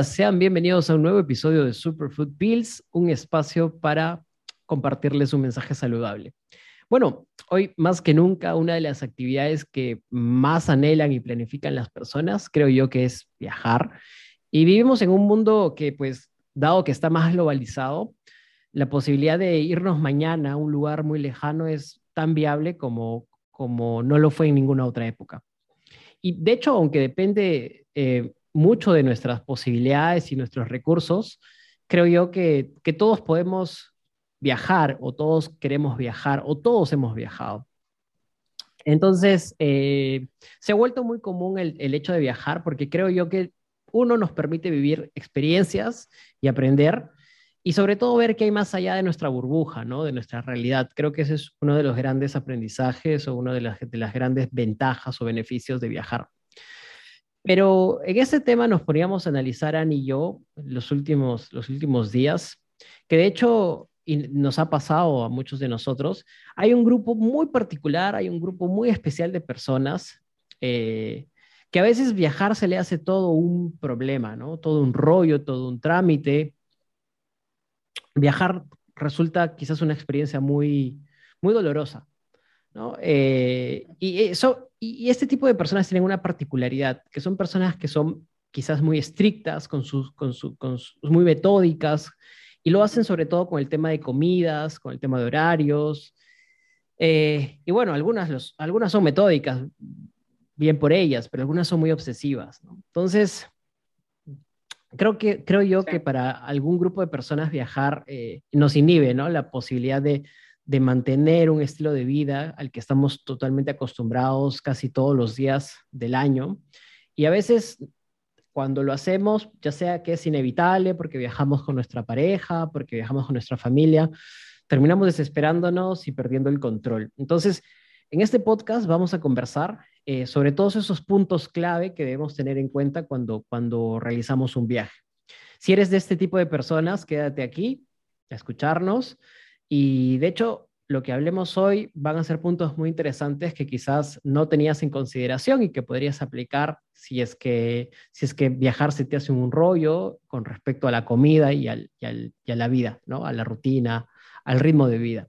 Sean bienvenidos a un nuevo episodio de Superfood Pills, un espacio para compartirles un mensaje saludable. Bueno, hoy más que nunca una de las actividades que más anhelan y planifican las personas, creo yo que es viajar. Y vivimos en un mundo que, pues, dado que está más globalizado, la posibilidad de irnos mañana a un lugar muy lejano es tan viable como, como no lo fue en ninguna otra época. Y de hecho, aunque depende eh, mucho de nuestras posibilidades y nuestros recursos, creo yo que, que todos podemos viajar o todos queremos viajar o todos hemos viajado. Entonces, eh, se ha vuelto muy común el, el, hecho de viajar porque creo yo que uno nos permite vivir experiencias y aprender y sobre todo ver qué hay más allá de nuestra burbuja, ¿no? de nuestra realidad. Creo que ese es uno de los grandes aprendizajes o una de las, de las grandes ventajas o beneficios de viajar. Pero en ese tema nos poníamos a analizar, Annie y yo, los últimos, los últimos días, que de hecho nos ha pasado a muchos de nosotros. Hay un grupo muy particular, hay un grupo muy especial de personas eh, que a veces viajar se le hace todo un problema, ¿no? Todo un rollo, todo un trámite. Viajar resulta quizás una experiencia muy, muy dolorosa. ¿No? Eh, y, eso, y, este tipo de personas tienen una particularidad, que son personas que son quizás muy estrictas, con sus, con con muy metódicas, y lo hacen sobre todo con el tema de comidas, con el tema de horarios. Eh, y bueno, algunas, los, algunas son metódicas, bien por ellas, pero algunas son muy obsesivas. ¿no? Entonces, creo, que, creo yo que para algún grupo de personas viajar eh, nos inhibe ¿no? la posibilidad de, de mantener un estilo de vida al que estamos totalmente acostumbrados casi todos los días del año. Y a veces cuando lo hacemos, ya sea que es inevitable porque viajamos con nuestra pareja, porque viajamos con nuestra familia, terminamos desesperándonos y perdiendo el control. Entonces, en este podcast vamos a conversar eh, sobre todos esos puntos clave que debemos tener en cuenta cuando, cuando realizamos un viaje. Si eres de este tipo de personas, quédate aquí a escucharnos. Y de hecho, lo que hablemos hoy van a ser puntos muy interesantes que quizás no tenías en consideración y que podrías aplicar si es que, si es que viajar se te hace un rollo con respecto a la comida y, al, y, al, y a la vida, ¿no? a la rutina, al ritmo de vida.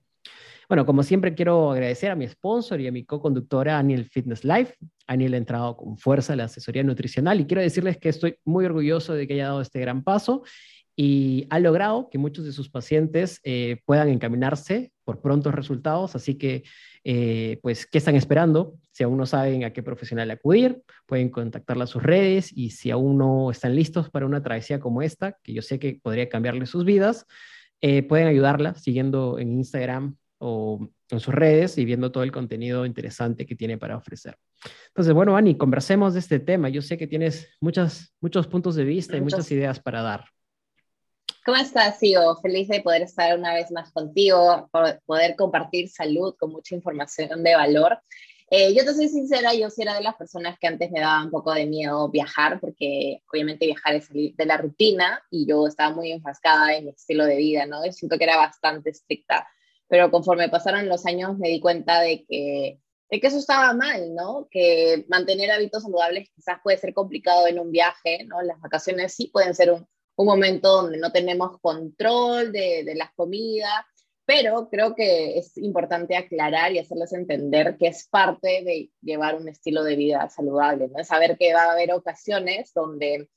Bueno, como siempre quiero agradecer a mi sponsor y a mi co-conductora Aniel Fitness Life. Aniel ha entrado con fuerza a la asesoría nutricional y quiero decirles que estoy muy orgulloso de que haya dado este gran paso y ha logrado que muchos de sus pacientes eh, puedan encaminarse por prontos resultados. Así que, eh, pues, ¿qué están esperando? Si aún no saben a qué profesional acudir, pueden contactarla a sus redes y si aún no están listos para una travesía como esta, que yo sé que podría cambiarle sus vidas, eh, pueden ayudarla siguiendo en Instagram o en sus redes y viendo todo el contenido interesante que tiene para ofrecer. Entonces, bueno, Ani, conversemos de este tema. Yo sé que tienes muchas, muchos puntos de vista y muchas ideas para dar. ¿Cómo estás, Sigo? Feliz de poder estar una vez más contigo, poder compartir salud con mucha información de valor. Eh, yo te soy sincera, yo sí era de las personas que antes me daba un poco de miedo viajar, porque obviamente viajar es salir de la rutina y yo estaba muy enfrascada en mi estilo de vida, ¿no? Y siento que era bastante estricta, pero conforme pasaron los años me di cuenta de que, de que eso estaba mal, ¿no? Que mantener hábitos saludables quizás puede ser complicado en un viaje, ¿no? Las vacaciones sí pueden ser un, un momento donde no tenemos control de, de las comidas, pero creo que es importante aclarar y hacerles entender que es parte de llevar un estilo de vida saludable, ¿no? Saber que va a haber ocasiones donde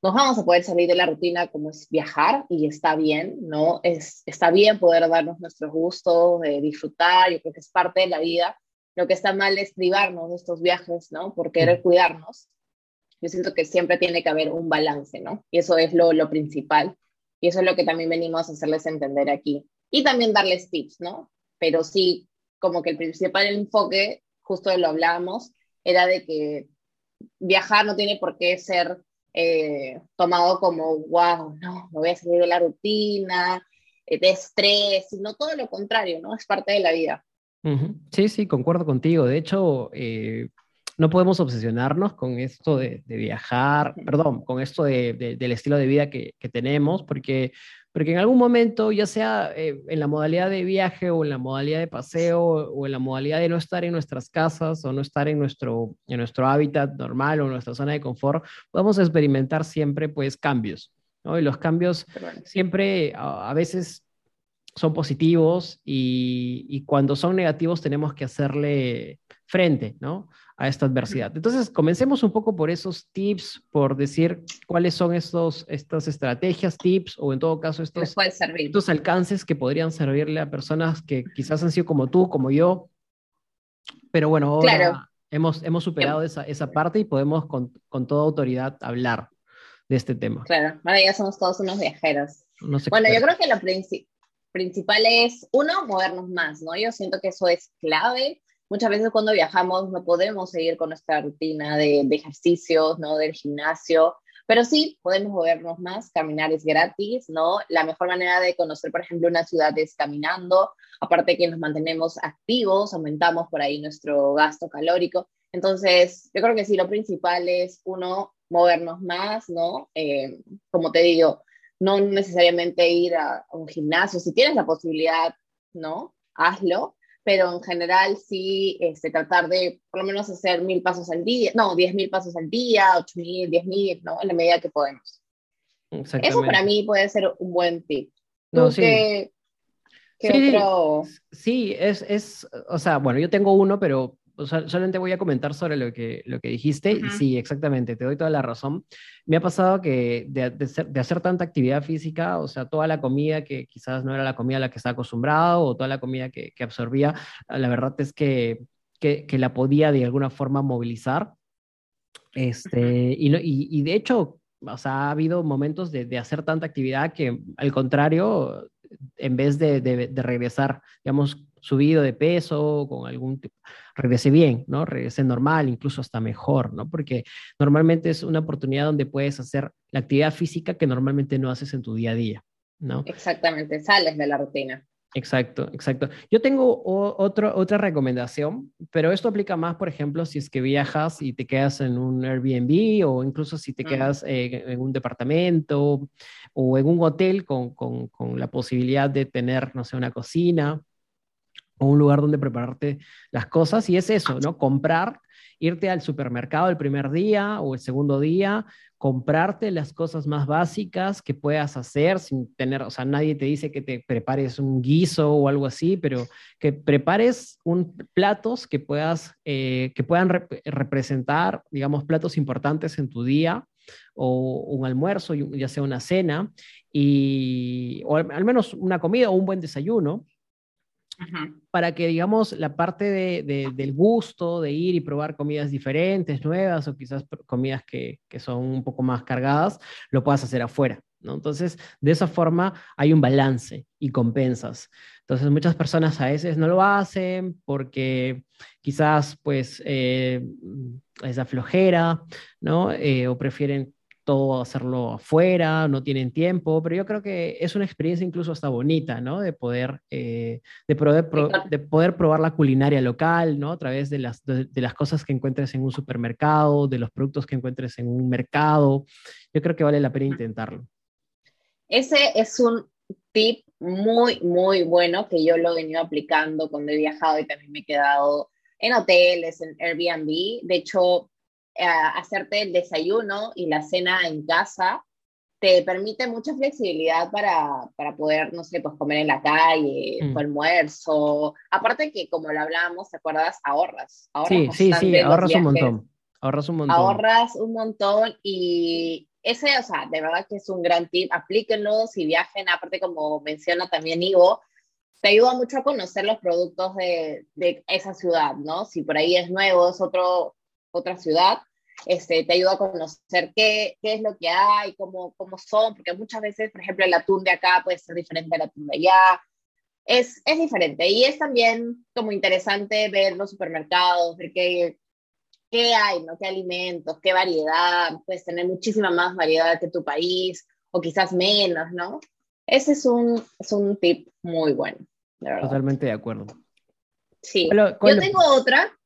nos vamos a poder salir de la rutina como es viajar y está bien, ¿no? Es, está bien poder darnos nuestros gustos, de disfrutar, yo creo que es parte de la vida. Lo que está mal es privarnos de estos viajes, ¿no? Por querer cuidarnos yo siento que siempre tiene que haber un balance, ¿no? Y eso es lo, lo principal. Y eso es lo que también venimos a hacerles entender aquí. Y también darles tips, ¿no? Pero sí, como que el principal enfoque, justo lo hablábamos, era de que viajar no tiene por qué ser eh, tomado como, wow, no, me voy a salir de la rutina, eh, de estrés, sino todo lo contrario, ¿no? Es parte de la vida. Sí, sí, concuerdo contigo. De hecho, eh, no podemos obsesionarnos con esto de, viajar, perdón, con esto del estilo de vida que, tenemos, porque, porque en algún momento, ya sea eh, en la modalidad de viaje o en la modalidad de paseo o en la modalidad de no estar en nuestras casas o no estar en nuestro, en nuestro hábitat normal o en nuestra zona de confort, podemos experimentar siempre pues cambios. ¿no? Y los cambios siempre a, veces son positivos y, y, cuando son negativos tenemos que hacerle frente, ¿no? a esta adversidad. Entonces, comencemos un poco por esos tips, por decir cuáles son estos, estas estrategias, tips, o en todo caso estos, estos alcances que podrían servirle a personas que quizás han sido como tú, como yo. Pero bueno, ahora hemos, hemos superado esa, esa parte y podemos con, con, toda autoridad hablar de este tema. Claro, ahora ya somos todos unos viajeros. bueno, yo creo que lo principal es, uno, movernos más, ¿no? Yo siento que eso es clave muchas veces cuando viajamos no podemos seguir con nuestra rutina de, ejercicios, ¿no? Del gimnasio, pero sí podemos movernos más, caminar es gratis, ¿no? La mejor manera de conocer, por ejemplo, una ciudad es caminando, aparte que nos mantenemos activos, aumentamos por ahí nuestro gasto calórico. Entonces, yo creo que sí, lo principal es, uno, movernos más, ¿no? Eh, como te digo, no necesariamente ir a un gimnasio, si tienes la posibilidad, ¿no? Hazlo, pero en general sí este, tratar de por lo menos hacer mil pasos al día, no, diez mil pasos al día, ocho mil, diez mil, ¿no? En la medida que podemos. Eso para mí puede ser un buen tip. no, sí. qué, sí, otro? Sí, es, es, o sea, bueno, yo tengo uno, pero solamente voy a comentar sobre lo que, lo que dijiste. Sí, exactamente, te doy toda la razón. Me ha pasado que de, de, hacer tanta actividad física, o sea, toda la comida que quizás no era la comida a la que estaba acostumbrado o toda la comida que, que absorbía, la verdad es que, que, que, la podía de alguna forma movilizar. Este, y, y, y, de hecho, o sea, ha habido momentos de, de hacer tanta actividad que, al contrario, en vez de, de regresar, digamos, subido de peso, con algún tipo, regrese bien, ¿no? Regrese normal, incluso hasta mejor, ¿no? Porque normalmente es una oportunidad donde puedes hacer la actividad física que normalmente no haces en tu día a día, ¿no? Exactamente, sales de la rutina. Exacto, exacto. Yo tengo otro, otra recomendación, pero esto aplica más, por ejemplo, si es que viajas y te quedas en un Airbnb o incluso si te quedas eh, en un departamento o en un hotel con, con, con la posibilidad de tener, no sé, una cocina o un lugar donde prepararte las cosas y es eso, ¿no? Comprar, irte al supermercado el primer día o el segundo día, comprarte las cosas más básicas que puedas hacer sin tener, o sea, nadie te dice que te prepares un guiso o algo así, pero que prepares un, platos que puedas, eh, que puedan representar, digamos, platos importantes en tu día o un almuerzo, ya sea una cena, y, o al menos una comida o un buen desayuno, para que, digamos, la parte de, del gusto, de ir y probar comidas diferentes, nuevas, o quizás comidas que, que son un poco más cargadas, lo puedas hacer afuera. ¿no? Entonces, de esa forma hay un balance y compensas. Entonces, muchas personas a veces no lo hacen porque quizás, pues, eh, es la flojera, ¿no? Eh, o prefieren todo hacerlo afuera, no tienen tiempo, pero yo creo que es una experiencia incluso hasta bonita, ¿no? De poder, eh, de, poder de poder probar la culinaria local, ¿no? A través de las, de, las cosas que encuentres en un supermercado, de los productos que encuentres en un mercado. Yo creo que vale la pena intentarlo. Ese es un tip muy, muy bueno que yo lo he venido aplicando cuando he viajado y también me he quedado en hoteles, en Airbnb. De hecho, hacerte el desayuno y la cena en casa te permite mucha flexibilidad para, para poder, no sé, pues comer en la calle, mm. tu almuerzo. Aparte que, como lo hablábamos, ¿te acuerdas? Ahorras. sí, sí, sí, ahorras un montón. Ahorras un montón. Ahorras un montón y ese, o sea, de verdad que es un gran tip. Aplíquenlo si viajen, aparte como menciona también Ivo, te ayuda mucho a conocer los productos de, de esa ciudad, ¿no? Si por ahí es nuevo, es otro, otra ciudad, este, te ayuda a conocer qué, qué es lo que hay, cómo, cómo son, porque muchas veces, por ejemplo, el atún de acá puede ser diferente al atún de allá. Es, es diferente y es también como interesante ver los supermercados, ver qué, qué hay, ¿no? qué alimentos, qué variedad, puedes tener muchísima más variedad que tu país o quizás menos, ¿no? Ese es un, es un tip muy bueno. Totalmente de acuerdo. Sí. Yo tengo otra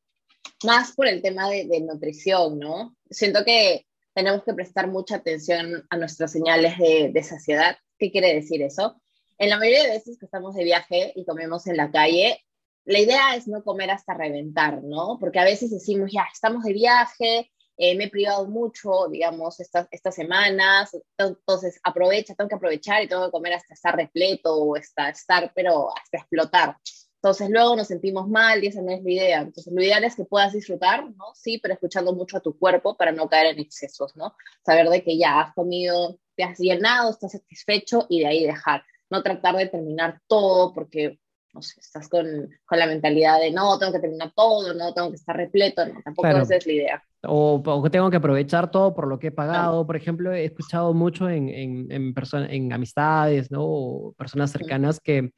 más por el tema de, de nutrición, ¿no? Siento que tenemos que prestar mucha atención a nuestras señales de, de saciedad. ¿Qué quiere decir eso? En la mayoría de veces que estamos de viaje y comemos en la calle, la idea es no comer hasta reventar, ¿no? Porque a veces decimos, ya, estamos de viaje, eh, me he privado mucho, digamos, estas, estas semanas, entonces aprovecha, tengo que aprovechar y tengo que comer hasta estar repleto o hasta estar, pero hasta explotar. Entonces luego nos sentimos mal y esa no es la idea. Entonces lo ideal es que puedas disfrutar, ¿no? Sí, pero escuchando mucho a tu cuerpo para no caer en excesos, ¿no? Saber de que ya has comido, te has llenado, estás satisfecho y de ahí dejar. No tratar de terminar todo porque, no sé, estás con, con la mentalidad de no, tengo que terminar todo, no, tengo que estar repleto, no, tampoco esa es la idea. O, o, que tengo que aprovechar todo por lo que he pagado. Por ejemplo, he escuchado mucho en, en, en, en amistades, ¿no? O personas cercanas que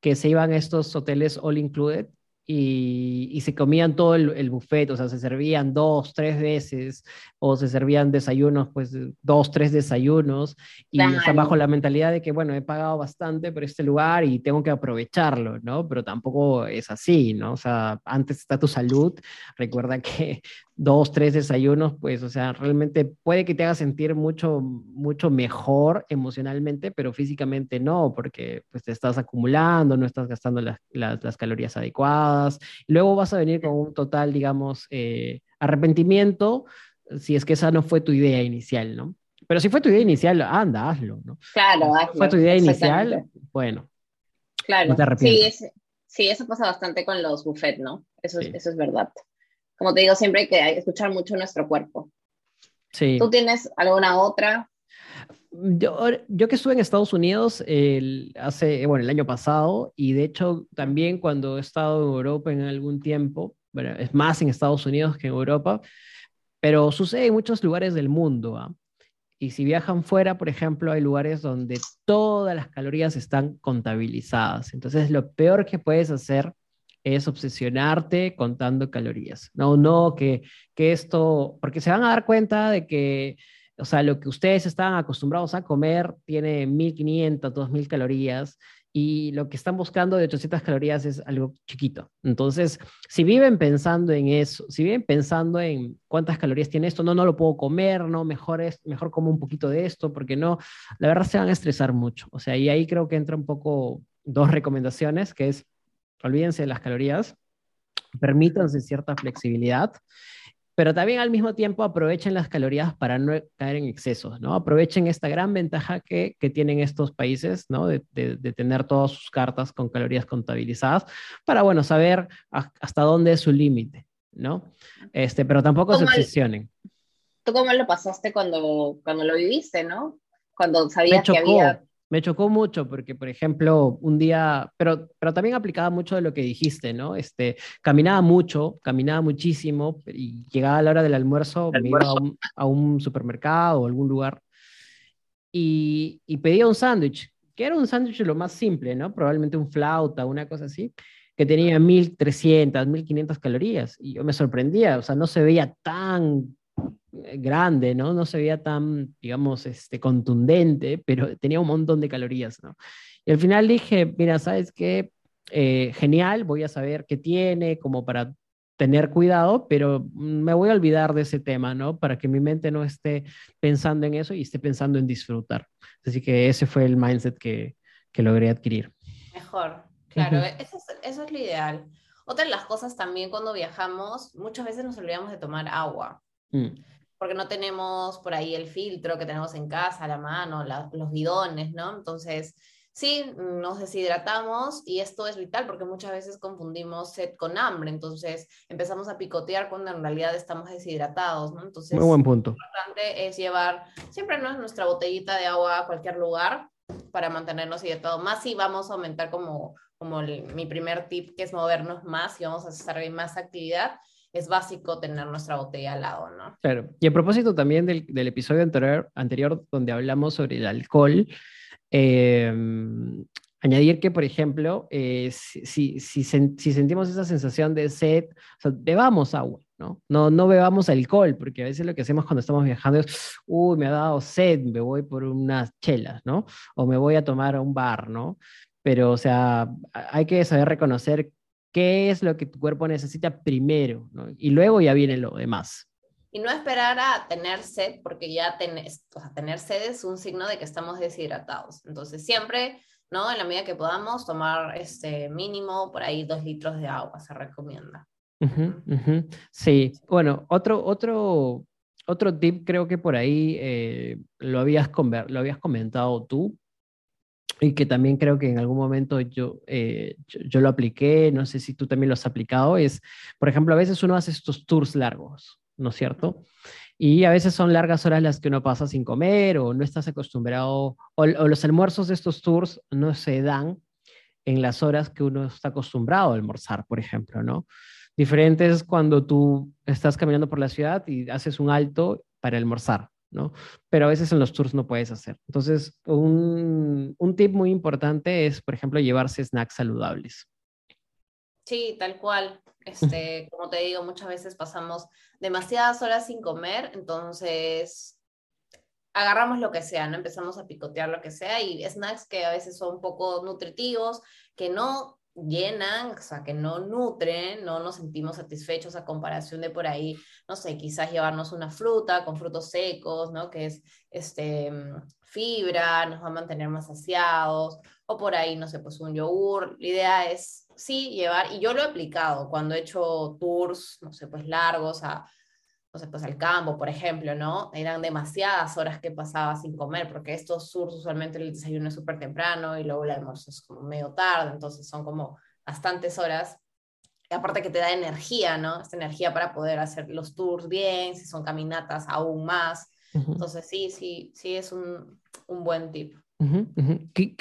que se iban a estos hoteles all included y, se comían todo el, buffet, o sea, se servían dos, tres veces, o se servían desayunos, pues dos, tres desayunos, y bajo la mentalidad de que, bueno, he pagado bastante por este lugar y tengo que aprovecharlo, ¿no? Pero tampoco es así, ¿no? O sea, antes está tu salud, recuerda que dos, tres desayunos, pues, o sea, realmente puede que te haga sentir mucho, mucho mejor emocionalmente, pero físicamente no, porque pues te estás acumulando, no estás gastando las, las, calorías adecuadas, luego vas a venir con un total, digamos, eh, arrepentimiento si es que esa no fue tu idea inicial, ¿no? Pero si fue tu idea inicial, anda, hazlo, ¿no? Claro, hazlo. fue tu idea inicial, bueno. Claro, sí, sí, eso pasa bastante con los buffets, ¿no? Eso, eso es verdad como te digo, siempre hay que escuchar mucho nuestro cuerpo. Sí. ¿Tú tienes alguna otra? Yo, yo que estuve en Estados Unidos el, hace, bueno, el año pasado y de hecho también cuando he estado en Europa en algún tiempo, bueno, es más en Estados Unidos que en Europa, pero sucede en muchos lugares del mundo. ¿ah? Y si viajan fuera, por ejemplo, hay lugares donde todas las calorías están contabilizadas. Entonces, lo peor que puedes hacer es obsesionarte contando calorías. No, no, que, que esto, porque se van a dar cuenta de que, o sea, lo que ustedes están acostumbrados a comer tiene 1500, 2000 calorías y lo que están buscando de 800 calorías es algo chiquito. Entonces, si viven pensando en eso, si viven pensando en cuántas calorías tiene esto, no, no lo puedo comer, no, mejor, es, mejor como un poquito de esto, porque no, la verdad se van a estresar mucho. O sea, y ahí creo que entra un poco dos recomendaciones, que es olvídense de las calorías, permítanse cierta flexibilidad, pero también al mismo tiempo aprovechen las calorías para no caer en excesos, ¿no? Aprovechen esta gran ventaja que, que tienen estos países, ¿no? De, de, de, tener todas sus cartas con calorías contabilizadas para, bueno, saber hasta dónde es su límite, ¿no? Este, pero tampoco se obsesionen. ¿Tú cómo lo pasaste cuando, cuando lo viviste, no? Cuando sabías que había me chocó mucho porque, por ejemplo, un día, pero, pero también aplicaba mucho de lo que dijiste, ¿no? Este, caminaba mucho, caminaba muchísimo y llegaba a la hora del almuerzo, me iba a un, supermercado o algún lugar y, y pedía un sándwich, que era un sándwich lo más simple, ¿no? Probablemente un flauta, una cosa así, que tenía 1300, 1500 calorías y yo me sorprendía, o sea, no se veía tan grande, ¿no? No se veía tan, digamos, este, contundente, pero tenía un montón de calorías, ¿no? Y al final dije, mira, ¿sabes qué? Eh, genial, voy a saber qué tiene, como para tener cuidado, pero me voy a olvidar de ese tema, ¿no? Para que mi mente no esté pensando en eso y esté pensando en disfrutar. Así que ese fue el mindset que, que logré adquirir. Mejor, claro, eso, es, eso es lo ideal. Otra de las cosas también cuando viajamos, muchas veces nos olvidamos de tomar agua. Mm porque no tenemos por ahí el filtro que tenemos en casa, a la mano, los bidones, ¿no? Entonces, sí, nos deshidratamos y esto es vital porque muchas veces confundimos sed con hambre, entonces empezamos a picotear cuando en realidad estamos deshidratados, ¿no? Entonces, muy buen punto. Lo importante es llevar siempre ¿no? nuestra botellita de agua a cualquier lugar para mantenernos hidratados, más si vamos a aumentar como, como mi primer tip, que es movernos más y vamos a hacer más actividad es básico tener nuestra botella al lado, ¿no? Claro. Y a propósito también del, del episodio anterior, anterior, donde hablamos sobre el alcohol, eh, añadir que, por ejemplo, eh, si, si, si, sentimos esa sensación de sed, o bebamos agua, ¿no? ¿no? No bebamos alcohol, porque a veces lo que hacemos cuando estamos viajando es, uy, me ha dado sed, me voy por unas chelas, ¿no? O me voy a tomar a un bar, ¿no? Pero, o sea, hay que saber reconocer qué es lo que tu cuerpo necesita primero, ¿no? Y luego ya viene lo demás. Y no esperar a tener sed, porque ya tenés, o sea, tener sed es un signo de que estamos deshidratados. Entonces, siempre, ¿no? En la medida que podamos, tomar este mínimo, por ahí dos litros de agua se recomienda. Sí, bueno, otro, otro, otro tip creo que por ahí eh, lo, habías lo habías comentado tú, y que también creo que en algún momento yo, eh, yo, lo apliqué, no sé si tú también lo has aplicado, es, por ejemplo, a veces uno hace estos tours largos, ¿no es cierto? Y a veces son largas horas las que uno pasa sin comer o no estás acostumbrado, o, los almuerzos de estos tours no se dan en las horas que uno está acostumbrado a almorzar, por ejemplo, ¿no? Diferente es cuando tú estás caminando por la ciudad y haces un alto para almorzar. ¿No? Pero a veces en los tours no puedes hacer. Entonces, un, un tip muy importante es, por ejemplo, llevarse snacks saludables. Sí, tal cual. Este, como te digo, muchas veces pasamos demasiadas horas sin comer, entonces agarramos lo que sea, ¿no? Empezamos a picotear lo que sea y snacks que a veces son un poco nutritivos, que no llenan, o sea, que no nutren, no nos sentimos satisfechos a comparación de por ahí, no sé, quizás llevarnos una fruta con frutos secos, ¿no? Que es este, fibra, nos va a mantener más saciados, o por ahí, no sé, pues un yogur. La idea es, sí, llevar, y yo lo he aplicado cuando he hecho tours, no sé, pues largos a no sé, pues al campo, por ejemplo, ¿no? Eran demasiadas horas que pasaba sin comer, porque estos surf usualmente el desayuno es súper temprano y luego el almuerzo es como medio tarde, entonces son como bastantes horas. Y aparte que te da energía, ¿no? Esta energía para poder hacer los tours bien, si son caminatas aún más. Entonces sí, sí, sí es un, un buen tip.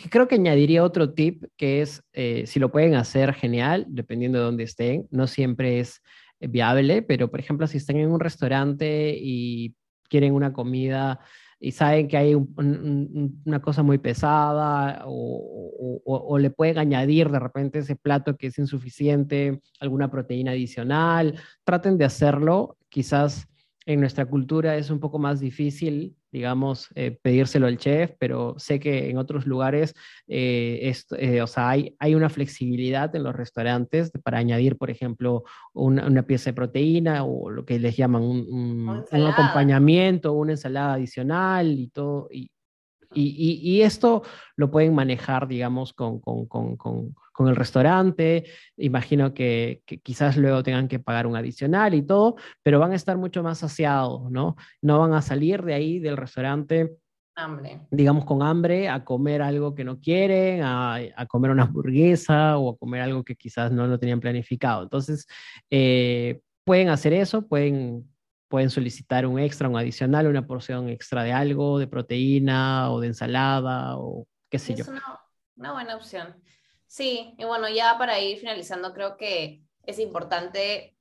creo que añadiría otro tip que es, eh, si lo pueden hacer, genial, dependiendo de dónde estén. No siempre es viable, pero por ejemplo, si están en un restaurante y quieren una comida y saben que hay una cosa muy pesada o, o, le pueden añadir de repente ese plato que es insuficiente, alguna proteína adicional, traten de hacerlo. Quizás en nuestra cultura es un poco más difícil digamos, eh, pedírselo al chef, pero sé que en otros lugares, eh, eh, o sea, hay, hay una flexibilidad en los restaurantes para añadir, por ejemplo, una, pieza de proteína o lo que les llaman un, un acompañamiento, una ensalada adicional y todo, y, y, esto lo pueden manejar, digamos, con, el restaurante. Imagino que, quizás luego tengan que pagar un adicional y todo, pero van a estar mucho más saciados, ¿no? No van a salir de ahí del restaurante. Digamos con hambre, a comer algo que no quieren, a, comer una hamburguesa o a comer algo que quizás no lo tenían planificado. Entonces, eh, pueden hacer eso, pueden pueden solicitar un extra, un adicional, una porción extra de algo, de proteína o de ensalada o qué sé yo. Es una, una, buena opción. Sí, y bueno, ya para ir finalizando, creo que es importante,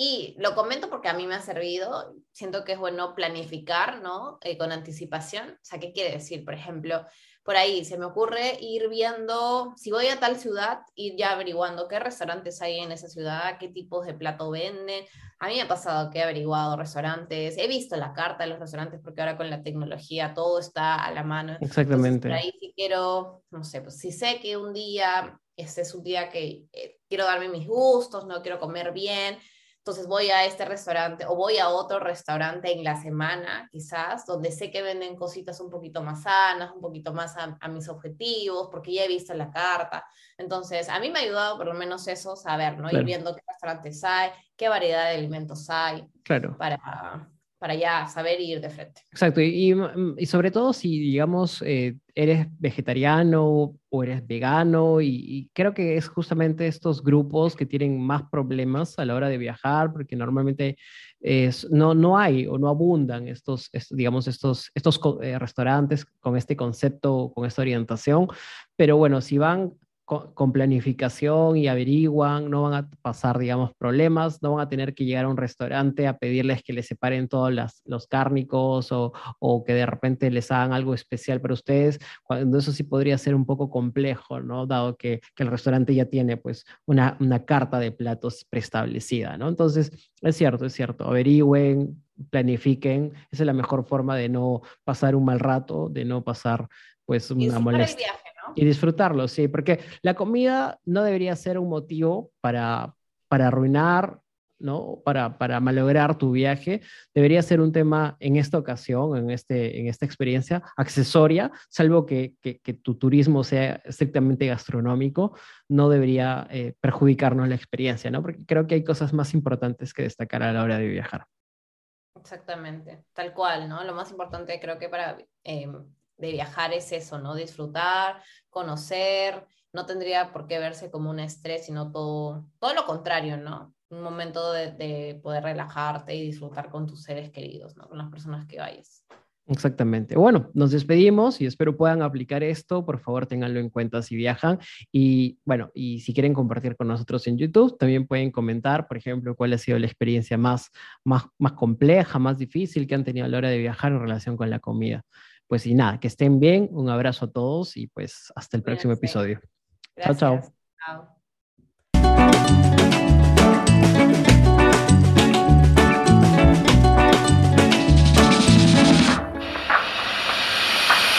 y lo comento porque a mí me ha servido, siento que es bueno planificar, ¿no? Eh, con anticipación. O sea, ¿qué quiere decir? Por ejemplo, por ahí se me ocurre ir viendo, si voy a tal ciudad, ir ya averiguando qué restaurantes hay en esa ciudad, qué tipos de plato venden. A mí me ha pasado que he averiguado restaurantes, he visto la carta de los restaurantes porque ahora con la tecnología todo está a la mano. Exactamente. por ahí si quiero, no sé, pues si sé que un día, ese es un día que eh, quiero darme mis gustos, no quiero comer bien, entonces voy a este restaurante o voy a otro restaurante en la semana, quizás, donde sé que venden cositas un poquito más sanas, un poquito más a, mis objetivos, porque ya he visto la carta. Entonces, a mí me ha ayudado por lo menos eso, saber, ¿no? Ir viendo qué restaurantes hay, qué variedad de alimentos hay. Claro. Para, para ya saber ir de frente. Exacto, y, y sobre todo si, digamos, eh, eres vegetariano o eres vegano, y, creo que es justamente estos grupos que tienen más problemas a la hora de viajar, porque normalmente es, no, no hay o no abundan estos, digamos, estos, estos eh, restaurantes con este concepto, con esta orientación, pero bueno, si van con, planificación y averiguan, no van a pasar, digamos, problemas, no van a tener que llegar a un restaurante a pedirles que les separen todos los cárnicos o, o, que de repente les hagan algo especial para ustedes, cuando eso sí podría ser un poco complejo, ¿no? Dado que, que el restaurante ya tiene, pues, una, una carta de platos preestablecida, ¿no? Entonces, es cierto, es cierto, averigüen, planifiquen, esa es la mejor forma de no pasar un mal rato, de no pasar, pues, una molestia. Y disfrutarlo, sí, porque la comida no debería ser un motivo para, para arruinar ¿no? Para, para malograr tu viaje, debería ser un tema en esta ocasión, en, este, en esta experiencia, accesoria, salvo que, que, tu turismo sea estrictamente gastronómico, no debería eh, perjudicarnos la experiencia, ¿no? Porque creo que hay cosas más importantes que destacar a la hora de viajar. Exactamente, tal cual, ¿no? Lo más importante creo que para eh, de viajar es eso, ¿no? Disfrutar, conocer, no tendría por qué verse como un estrés, sino todo, todo lo contrario, ¿no? un momento de, poder relajarte y disfrutar con tus seres queridos, ¿no? con las personas que vayas. Exactamente. Bueno, nos despedimos y espero puedan aplicar esto. Por favor, ténganlo en cuenta si viajan. Y bueno, y si quieren compartir con nosotros en YouTube, también pueden comentar, por ejemplo, cuál ha sido la experiencia más, más, más compleja, más difícil que han tenido a la hora de viajar en relación con la comida. Pues y nada, que estén bien. Un abrazo a todos y pues hasta el próximo episodio. Chao, chao. chao.